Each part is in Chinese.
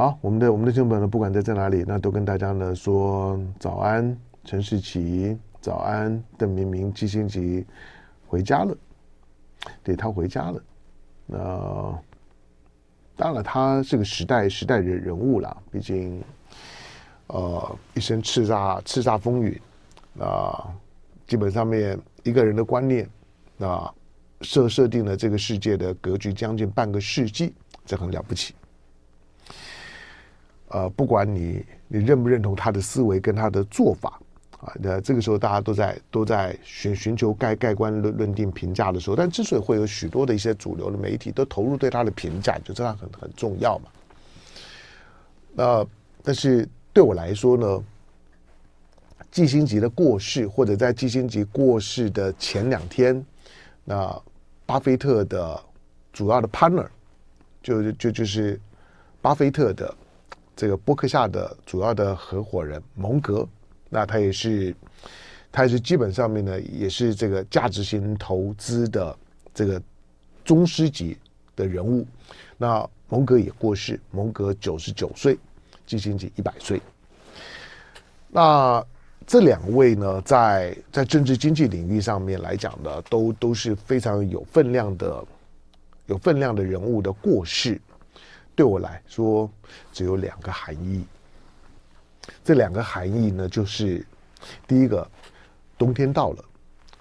好，我们的我们的听众朋友呢，不管在在哪里，那都跟大家呢说早安，陈世奇，早安，邓明明，季辛吉回家了，对，他回家了。那当然，他是个时代时代人人物了，毕竟呃一生叱咤叱咤风云，那基本上面一个人的观念，那设设定了这个世界的格局将近半个世纪，这很了不起。呃，不管你你认不认同他的思维跟他的做法啊，那这个时候大家都在都在寻寻求盖盖棺论论定评价的时候，但之所以会有许多的一些主流的媒体都投入对他的评价，就这样很很重要嘛。那但是对我来说呢，季辛吉的过世，或者在季辛吉过世的前两天，那巴菲特的主要的 partner 就就就是巴菲特的。这个波克夏的主要的合伙人蒙格，那他也是，他也是基本上面呢，也是这个价值型投资的这个宗师级的人物。那蒙格也过世，蒙格九十九岁，季辛吉一百岁。那这两位呢，在在政治经济领域上面来讲呢，都都是非常有分量的、有分量的人物的过世。对我来说，只有两个含义。这两个含义呢，就是第一个，冬天到了，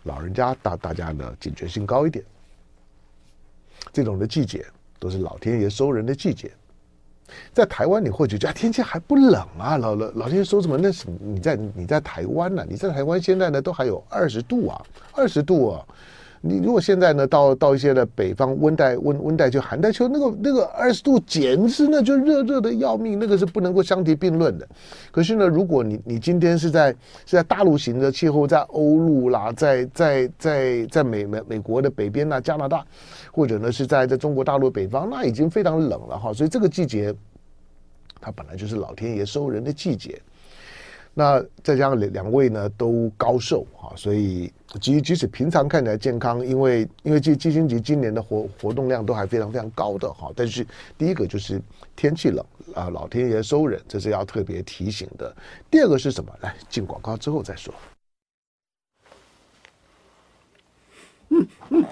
老人家大大家呢警觉性高一点。这种的季节都是老天爷收人的季节。在台湾，你或许觉得天气还不冷啊，老老老天爷收什么？那是你在你在台湾呢？你在台湾现在呢都还有二十度啊，二十度啊。你如果现在呢，到到一些的北方温带温温带就寒带秋，那个那个二十度简直那就热热的要命，那个是不能够相提并论的。可是呢，如果你你今天是在是在大陆型的气候，在欧陆啦，在在在在美美美国的北边呐，加拿大，或者呢是在在中国大陆北方，那已经非常冷了哈。所以这个季节，它本来就是老天爷收人的季节。那再加上两两位呢都高寿哈，所以即即使平常看起来健康，因为因为季季辛吉今年的活活动量都还非常非常高的哈。但是第一个就是天气冷啊，老天爷收人，这是要特别提醒的。第二个是什么？来进广告之后再说。嗯嗯，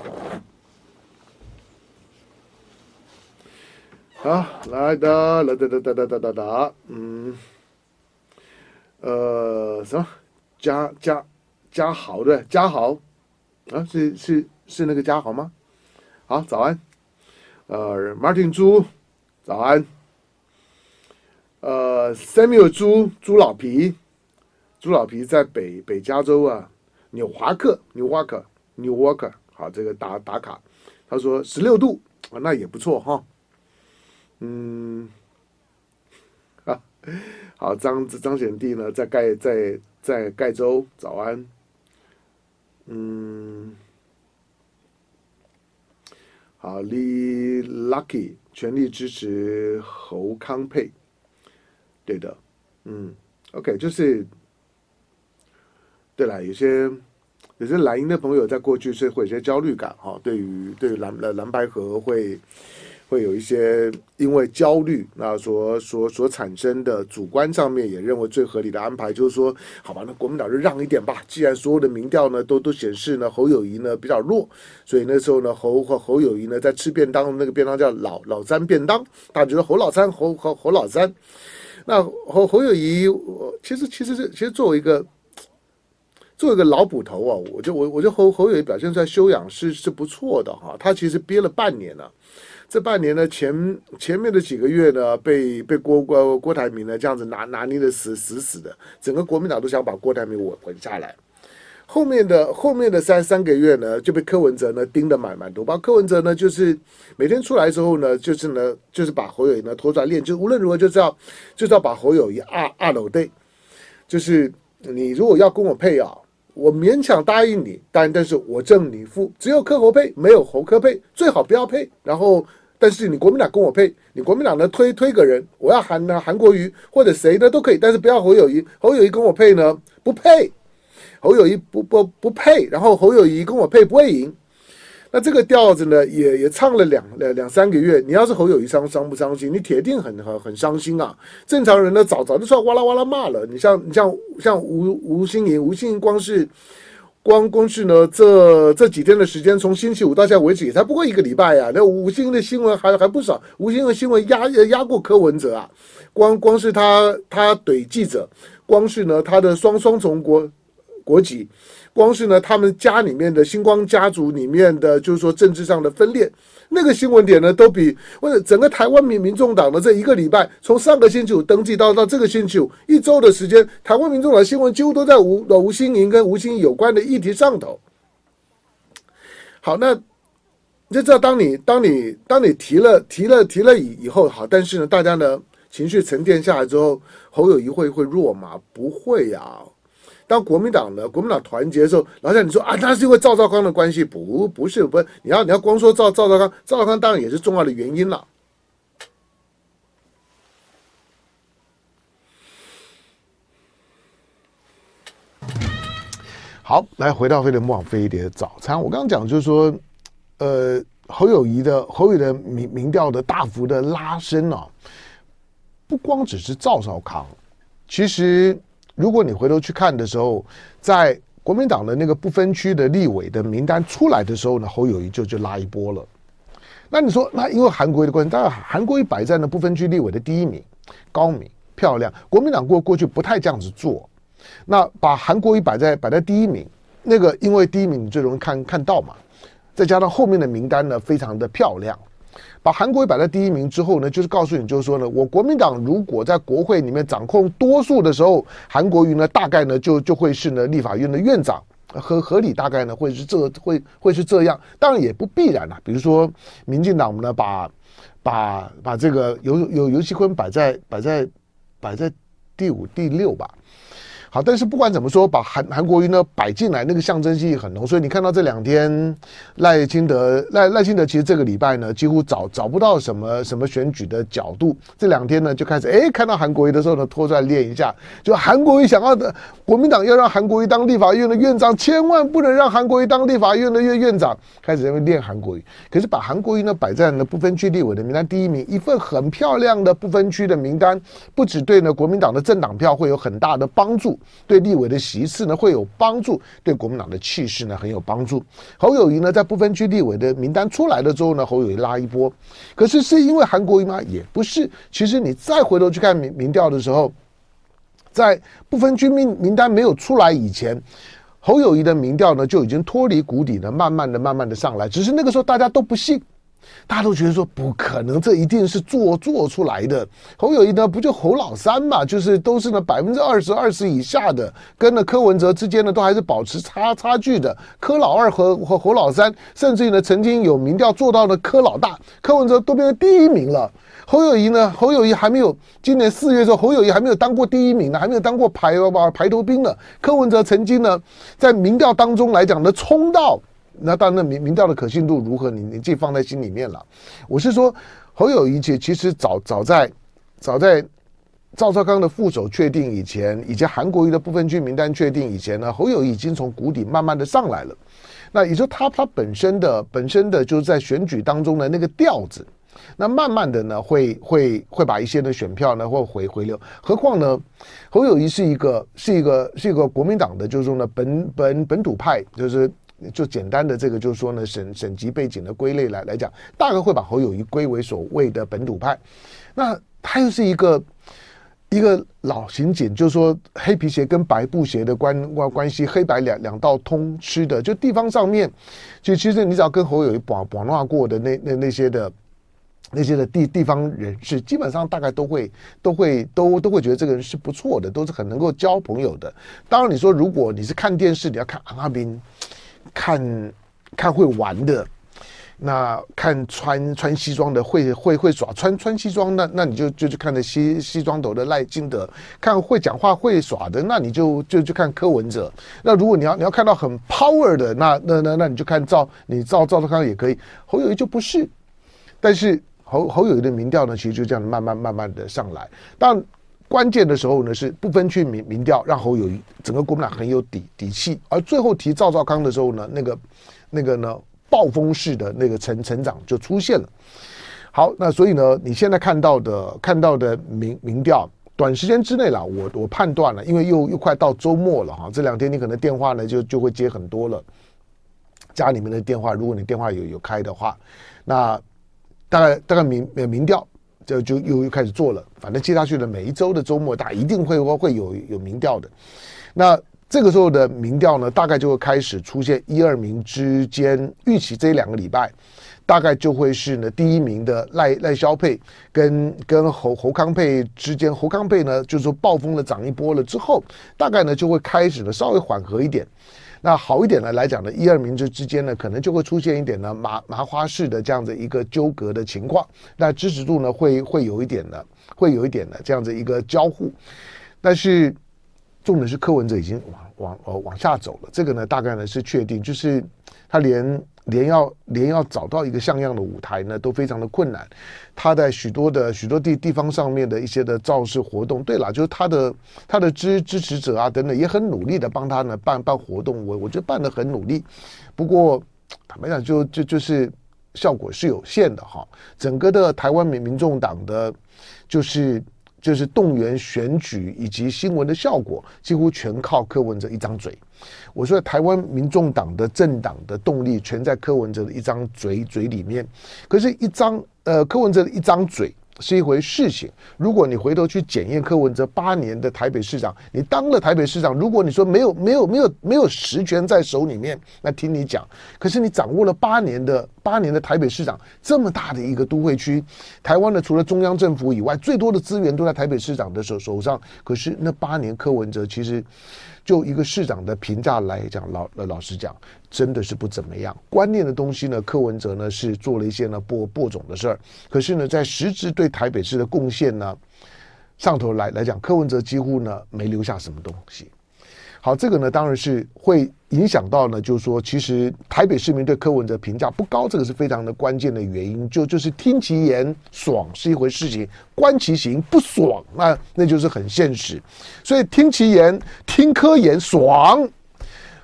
好，来的，来哒哒哒哒哒哒哒，嗯。呃，什么？嘉嘉嘉豪对，嘉豪啊，是是是那个嘉豪吗？好，早安。呃，Martin 猪，早安。呃，Samuel 猪猪老皮，猪老皮在北北加州啊，纽华克，纽华克，纽华克。好，这个打打卡。他说十六度啊，那也不错哈。嗯。好，张张显弟呢，在盖在在盖州，早安。嗯，好，Lee Lucky 全力支持侯康佩，对的，嗯，OK，就是，对了，有些有些蓝营的朋友在过去是会有些焦虑感哈，对于对于蓝蓝蓝白河会。会有一些因为焦虑，那所所所产生的主观上面也认为最合理的安排就是说，好吧，那国民党就让一点吧。既然所有的民调呢都都显示呢侯友谊呢比较弱，所以那时候呢侯和侯友谊呢在吃便当，那个便当叫老老三便当，大家觉得侯老三侯侯侯老三。那侯侯友谊，我，其实其实是其实作为一个作为一个老捕头啊，我就我我觉得侯侯友宜表现出来修养是是不错的哈，他其实憋了半年了。这半年呢，前前面的几个月呢，被被郭郭郭台铭呢这样子拿拿捏的死死死的，整个国民党都想把郭台铭稳稳下来。后面的后面的三三个月呢，就被柯文哲呢盯得满满多包。柯文哲呢，就是每天出来之后呢，就是呢，就是把侯友宜呢拖出来练，就无论如何就是要就是要把侯友宜二二楼对，就是你如果要跟我配啊，我勉强答应你，但但是我正你负，只有柯侯配，没有侯柯配，最好不要配，然后。但是你国民党跟我配，你国民党呢推推个人，我要韩呢韩国瑜或者谁呢都可以，但是不要侯友谊，侯友谊跟我配呢不配，侯友谊不不不配，然后侯友谊跟我配不会赢，那这个调子呢，也也唱了两两两三个月。你要是侯友谊伤伤不伤心？你铁定很很很伤心啊！正常人呢，早早就出来哇啦哇啦骂了。你像你像像吴吴欣盈，吴欣盈光是光光是呢，这这几天的时间，从星期五到现在为止，也才不过一个礼拜呀、那吴欣盈的新闻还还不少，吴欣盈的新闻压压过柯文哲啊。光光是他他怼记者，光是呢他的双双重国国籍。光是呢，他们家里面的星光家族里面的，就是说政治上的分裂，那个新闻点呢，都比或者整个台湾民民众党的这一个礼拜，从上个星期五登记到到这个星期五一周的时间，台湾民众党的新闻几乎都在吴吴欣盈跟吴欣有关的议题上头。好，那你就知道，当你当你当你提了提了提了以以后，好，但是呢，大家呢情绪沉淀下来之后，侯友宜会会弱吗？不会呀、当国民党呢，国民党团结的时候，然后像你说啊，那是因为赵少康的关系，不，不是，不是，你要你要光说赵赵少康，赵少康当然也是重要的原因了。好，来回到飞碟联飞碟早餐，我刚刚讲就是说，呃，侯友宜的侯友宜的民民调的大幅的拉升啊，不光只是赵少康，其实。如果你回头去看的时候，在国民党的那个不分区的立委的名单出来的时候呢，侯友谊就就拉一波了。那你说，那因为韩国瑜的关系，当然韩国瑜摆在了不分区立委的第一名，高明漂亮。国民党过过去不太这样子做，那把韩国瑜摆在摆在第一名，那个因为第一名你最容易看看到嘛，再加上后面的名单呢非常的漂亮。把韩国瑜摆在第一名之后呢，就是告诉你，就是说呢，我国民党如果在国会里面掌控多数的时候，韩国瑜呢，大概呢就就会是呢立法院的院长，合合理大概呢会是这会会是这样，当然也不必然啊。比如说民进党呢，把把把这个尤尤尤锡坤摆在摆在摆在第五第六吧。好，但是不管怎么说，把韩韩国瑜呢摆进来，那个象征意义很浓。所以你看到这两天赖清德赖赖清德，其实这个礼拜呢，几乎找找不到什么什么选举的角度。这两天呢，就开始哎，看到韩国瑜的时候呢，拖出来练一下。就韩国瑜想要的，国民党要让韩国瑜当立法院的院长，千万不能让韩国瑜当立法院的院院长。开始在那边练韩国瑜，可是把韩国瑜呢摆在了不分区立委的名单第一名，一份很漂亮的不分区的名单，不只对呢国民党的政党票会有很大的帮助。对立委的席次呢会有帮助，对国民党的气势呢很有帮助。侯友宜呢在不分区立委的名单出来了之后呢，侯友宜拉一波。可是是因为韩国瑜吗？也不是。其实你再回头去看民民调的时候，在不分区名名单没有出来以前，侯友宜的民调呢就已经脱离谷底呢，慢慢的、慢慢的上来。只是那个时候大家都不信。大家都觉得说不可能，这一定是做做出来的。侯友谊呢，不就侯老三嘛？就是都是呢百分之二十二十以下的，跟呢柯文哲之间呢都还是保持差差距的。柯老二和和侯老三，甚至于呢曾经有民调做到了柯老大，柯文哲都变成第一名了。侯友谊呢，侯友谊还没有今年四月的时候，侯友谊还没有当过第一名呢，还没有当过排排头兵呢。柯文哲曾经呢在民调当中来讲呢冲到。那当然，民民调的可信度如何？你你自己放在心里面了。我是说，侯友谊其其实早早在早在赵少康的副手确定以前，以及韩国瑜的部分区名单确定以前呢，侯友谊已经从谷底慢慢的上来了。那也就他他本身的本身的就是在选举当中的那个调子，那慢慢的呢会会会把一些的选票呢会回回流。何况呢，侯友谊是一个是一个是一个国民党的，就是说呢本本本土派，就是。就简单的这个，就是说呢，省省级背景的归类来来讲，大概会把侯友谊归为所谓的本土派。那他又是一个一个老刑警，就是说黑皮鞋跟白布鞋的关关关系，黑白两两道通吃的。就地方上面，就其实你只要跟侯友谊绑绑话过的那那那些的那些的地地方人士，基本上大概都会都会都都会觉得这个人是不错的，都是很能够交朋友的。当然，你说如果你是看电视，你要看阿斌。看看会玩的，那看穿穿西装的会会会耍穿穿西装，那那你就就去看那西西装头的赖金德，看会讲话会耍的，那你就就就看柯文哲。那如果你要你要看到很 power 的，那那那那你就看赵你赵赵少康也可以，侯友谊就不是。但是侯侯友谊的民调呢，其实就这样慢慢慢慢的上来，但。关键的时候呢，是不分区民民调让侯友宜整个国民党很有底底气，而最后提赵少康的时候呢，那个那个呢暴风式的那个成成长就出现了。好，那所以呢，你现在看到的看到的民民调，短时间之内了，我我判断了，因为又又快到周末了哈，这两天你可能电话呢就就会接很多了，家里面的电话，如果你电话有有开的话，那大概大概民民调就就又又开始做了，反正接下去的每一周的周末，大家一定会会有有民调的，那。这个时候的民调呢，大概就会开始出现一二名之间，预期这两个礼拜，大概就会是呢第一名的赖赖萧佩跟跟侯侯康佩之间，侯康佩呢就是说暴风的涨一波了之后，大概呢就会开始呢稍微缓和一点。那好一点的来讲呢，一二名之之间呢可能就会出现一点呢麻麻花式的这样的一个纠葛的情况，那支持度呢会会有一点的，会有一点的这样子一个交互，但是。重点是柯文哲已经哇往呃往下走了，这个呢大概呢是确定，就是他连连要连要找到一个像样的舞台呢都非常的困难。他在许多的许多地地方上面的一些的造势活动，对了，就是他的他的支支持者啊等等也很努力的帮他呢办办活动，我我觉得办的很努力。不过坦白讲，就就就是效果是有限的哈。整个的台湾民民众党的，就是。就是动员选举以及新闻的效果，几乎全靠柯文哲一张嘴。我说，台湾民众党的政党的动力全在柯文哲的一张嘴嘴里面。可是，一张呃，柯文哲的一张嘴。是一回事情。如果你回头去检验柯文哲八年的台北市长，你当了台北市长，如果你说没有没有没有没有实权在手里面，那听你讲。可是你掌握了八年的八年的台北市长，这么大的一个都会区，台湾的除了中央政府以外，最多的资源都在台北市长的手手上。可是那八年柯文哲其实。就一个市长的评价来讲，老老实讲，真的是不怎么样。观念的东西呢，柯文哲呢是做了一些呢播播种的事儿，可是呢，在实质对台北市的贡献呢，上头来来讲，柯文哲几乎呢没留下什么东西。好，这个呢当然是会影响到呢，就是说，其实台北市民对柯文哲评价不高，这个是非常的关键的原因。就就是听其言爽是一回事情，观其行不爽，那那就是很现实。所以听其言，听柯言爽，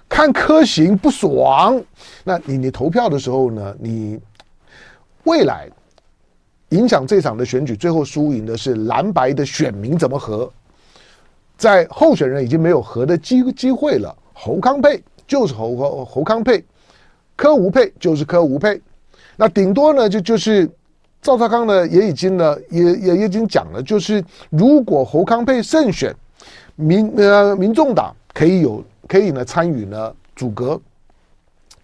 看柯行不爽。那你你投票的时候呢，你未来影响这场的选举，最后输赢的是蓝白的选民怎么合？在候选人已经没有和的机机会了，侯康配就是侯侯侯康配，柯吴佩就是柯吴佩，那顶多呢就就是赵少康呢也已经呢也也已经讲了，就是如果侯康佩胜选，民呃民众党可以有可以呢参与呢组阁。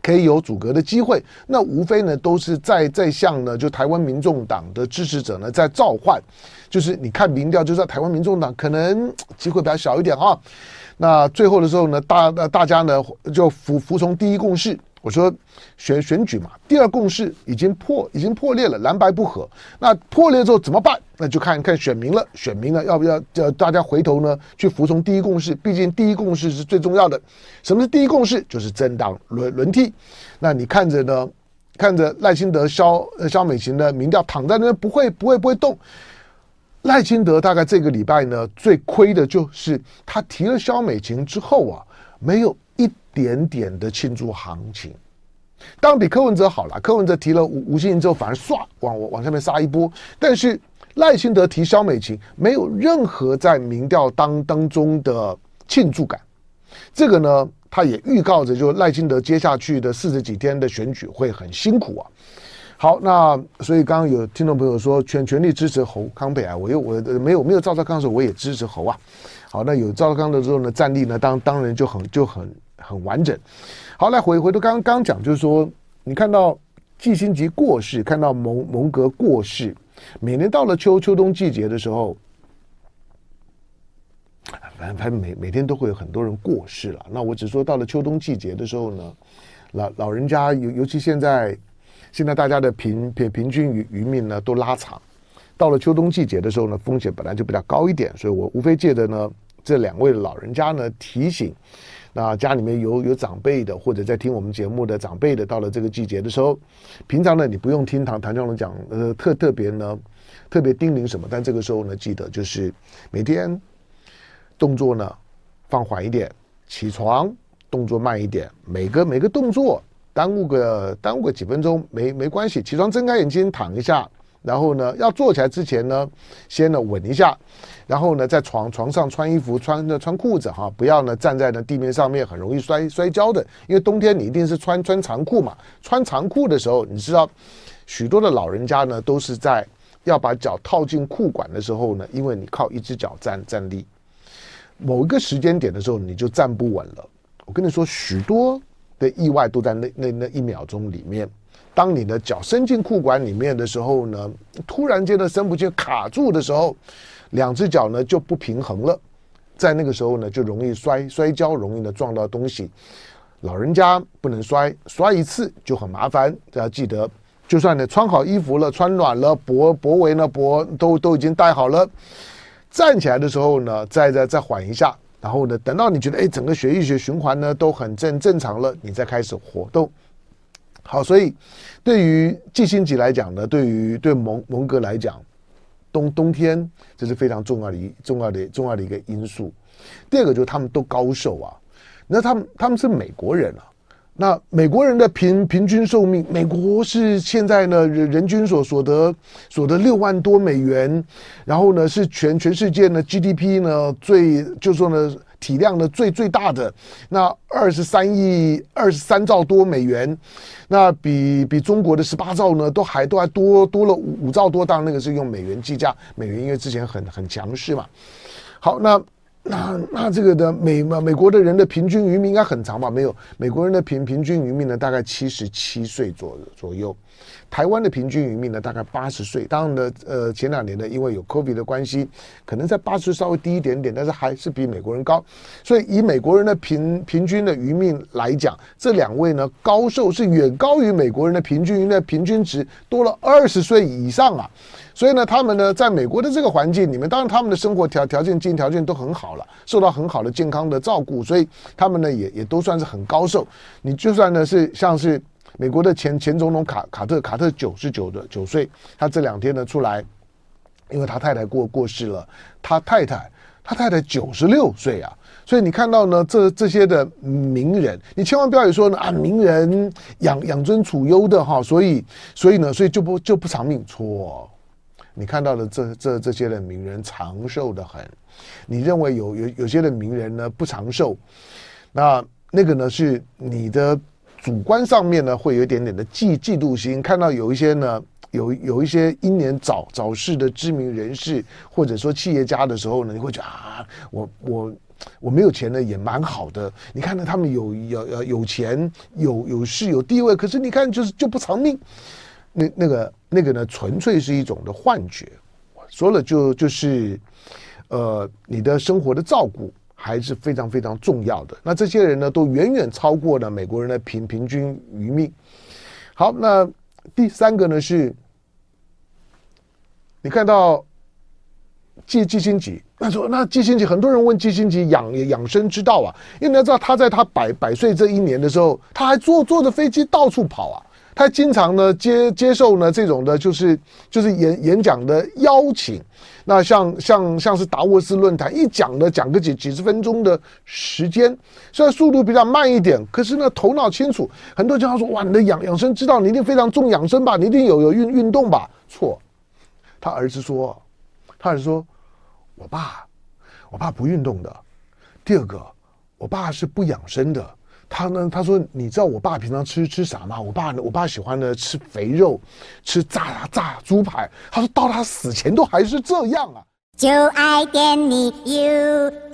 可以有阻隔的机会，那无非呢都是在在向呢，就台湾民众党的支持者呢在召唤，就是你看民调，就知道台湾民众党可能机会比较小一点哈。那最后的时候呢，大大家呢就服服从第一共识。我说选选举嘛，第二共识已经破，已经破裂了，蓝白不合。那破裂之后怎么办？那就看看选民了。选民呢，要不要叫大家回头呢去服从第一共识？毕竟第一共识是最重要的。什么是第一共识？就是政党轮轮替。那你看着呢？看着赖清德、萧萧美琴的民调躺在那边不会不会不会动。赖清德大概这个礼拜呢最亏的就是他提了萧美琴之后啊，没有。一点点的庆祝行情，当然比柯文哲好了。柯文哲提了吴吴欣之后，反而唰往往往下面杀一波。但是赖清德提萧美琴，没有任何在民调当当中的庆祝感。这个呢，他也预告着，就赖清德接下去的四十几天的选举会很辛苦啊。好，那所以刚刚有听众朋友说全全力支持侯康配啊，我又我没有没有赵少康的时候，我也支持侯啊。好，那有赵少康的时候呢，战力呢当当然就很就很。很完整。好，来回回头刚刚讲，就是说，你看到季辛吉过世，看到蒙蒙格过世，每年到了秋秋冬季节的时候，反正反正每每天都会有很多人过世了。那我只说到了秋冬季节的时候呢，老老人家尤尤其现在现在大家的平平平均余余命呢都拉长，到了秋冬季节的时候呢，风险本来就比较高一点，所以我无非借着呢这两位老人家呢提醒。那家里面有有长辈的，或者在听我们节目的长辈的，到了这个季节的时候，平常呢你不用听唐唐教龙讲，呃特特别呢特别叮咛什么，但这个时候呢记得就是每天动作呢放缓一点，起床动作慢一点，每个每个动作耽误个耽误个几分钟没没关系，起床睁开眼睛躺一下，然后呢要坐起来之前呢，先呢稳一下，然后呢在床床上穿衣服穿的穿裤子哈，不要呢站在呢地面上面，很容易摔摔跤的，因为冬天你一定是穿穿长裤嘛，穿长裤的时候，你知道许多的老人家呢都是在要把脚套进裤管的时候呢，因为你靠一只脚站站立，某一个时间点的时候你就站不稳了。我跟你说，许多的意外都在那那那一秒钟里面。当你的脚伸进裤管里面的时候呢，突然间的伸不进，卡住的时候，两只脚呢就不平衡了，在那个时候呢就容易摔摔跤，容易呢撞到东西。老人家不能摔，摔一次就很麻烦。要记得，就算你穿好衣服了，穿暖了，脖脖围呢脖都都已经戴好了，站起来的时候呢，再再再缓一下。然后呢，等到你觉得哎，整个血液血循环呢都很正正常了，你再开始活动。好，所以对于季星级来讲呢，对于对蒙蒙格来讲，冬冬天这是非常重要的一重要的重要的一个因素。第二个就是他们都高寿啊，那他们他们是美国人啊。那美国人的平平均寿命，美国是现在呢人人均所所得所得六万多美元，然后呢是全全世界呢 GDP 呢最就说呢体量呢最最大的，那二十三亿二十三兆多美元，那比比中国的十八兆呢都还都还多多了五五兆多，当然那个是用美元计价，美元因为之前很很强势嘛。好，那。那那这个的美嘛，美国的人的平均余命应该很长吧？没有，美国人的平平均余命呢，大概七十七岁左左右。台湾的平均余命呢，大概八十岁。当然呢，呃，前两年呢，因为有 COVID 的关系，可能在八十岁稍微低一点点，但是还是比美国人高。所以以美国人的平平均的余命来讲，这两位呢，高寿是远高于美国人的平均的平均值多了二十岁以上啊。所以呢，他们呢，在美国的这个环境里面，当然他们的生活条条件、经济条件都很好了，受到很好的健康的照顾，所以他们呢，也也都算是很高寿。你就算呢是像是。美国的前前总统卡卡特，卡特九十九的九岁，他这两天呢出来，因为他太太过过世了，他太太他太太九十六岁啊，所以你看到呢这这些的名人，你千万不要说啊名人养养尊处优的哈，所以所以呢所以就不就不长命，错，你看到的这这这些的名人长寿的很，你认为有有有些的名人呢不长寿，那那个呢是你的。主观上面呢，会有一点点的嫉嫉妒心。看到有一些呢，有有一些英年早早逝的知名人士，或者说企业家的时候呢，你会觉得啊，我我我没有钱呢，也蛮好的。你看到他们有有有有钱，有有势有地位，可是你看就是就不长命。那那个那个呢，纯粹是一种的幻觉。说了就就是，呃，你的生活的照顾。还是非常非常重要的。那这些人呢，都远远超过了美国人的平平均余命。好，那第三个呢是，你看到季季辛吉，那说那季辛吉，很多人问季辛吉养养生之道啊，因为你要知道他在他百百岁这一年的时候，他还坐坐着飞机到处跑啊。他经常呢接接受呢这种的，就是就是演演讲的邀请。那像像像是达沃斯论坛一讲呢，讲个几几十分钟的时间，虽然速度比较慢一点，可是呢头脑清楚。很多人讲说哇，你的养养生之道，你一定非常重养生吧？你一定有有运运动吧？错，他儿子说，他儿子说，我爸，我爸不运动的。第二个，我爸是不养生的。他呢？他说：“你知道我爸平常吃吃啥吗？我爸呢？我爸喜欢呢吃肥肉，吃炸炸猪排。他说到他死前都还是这样啊。”就爱点你 UFO。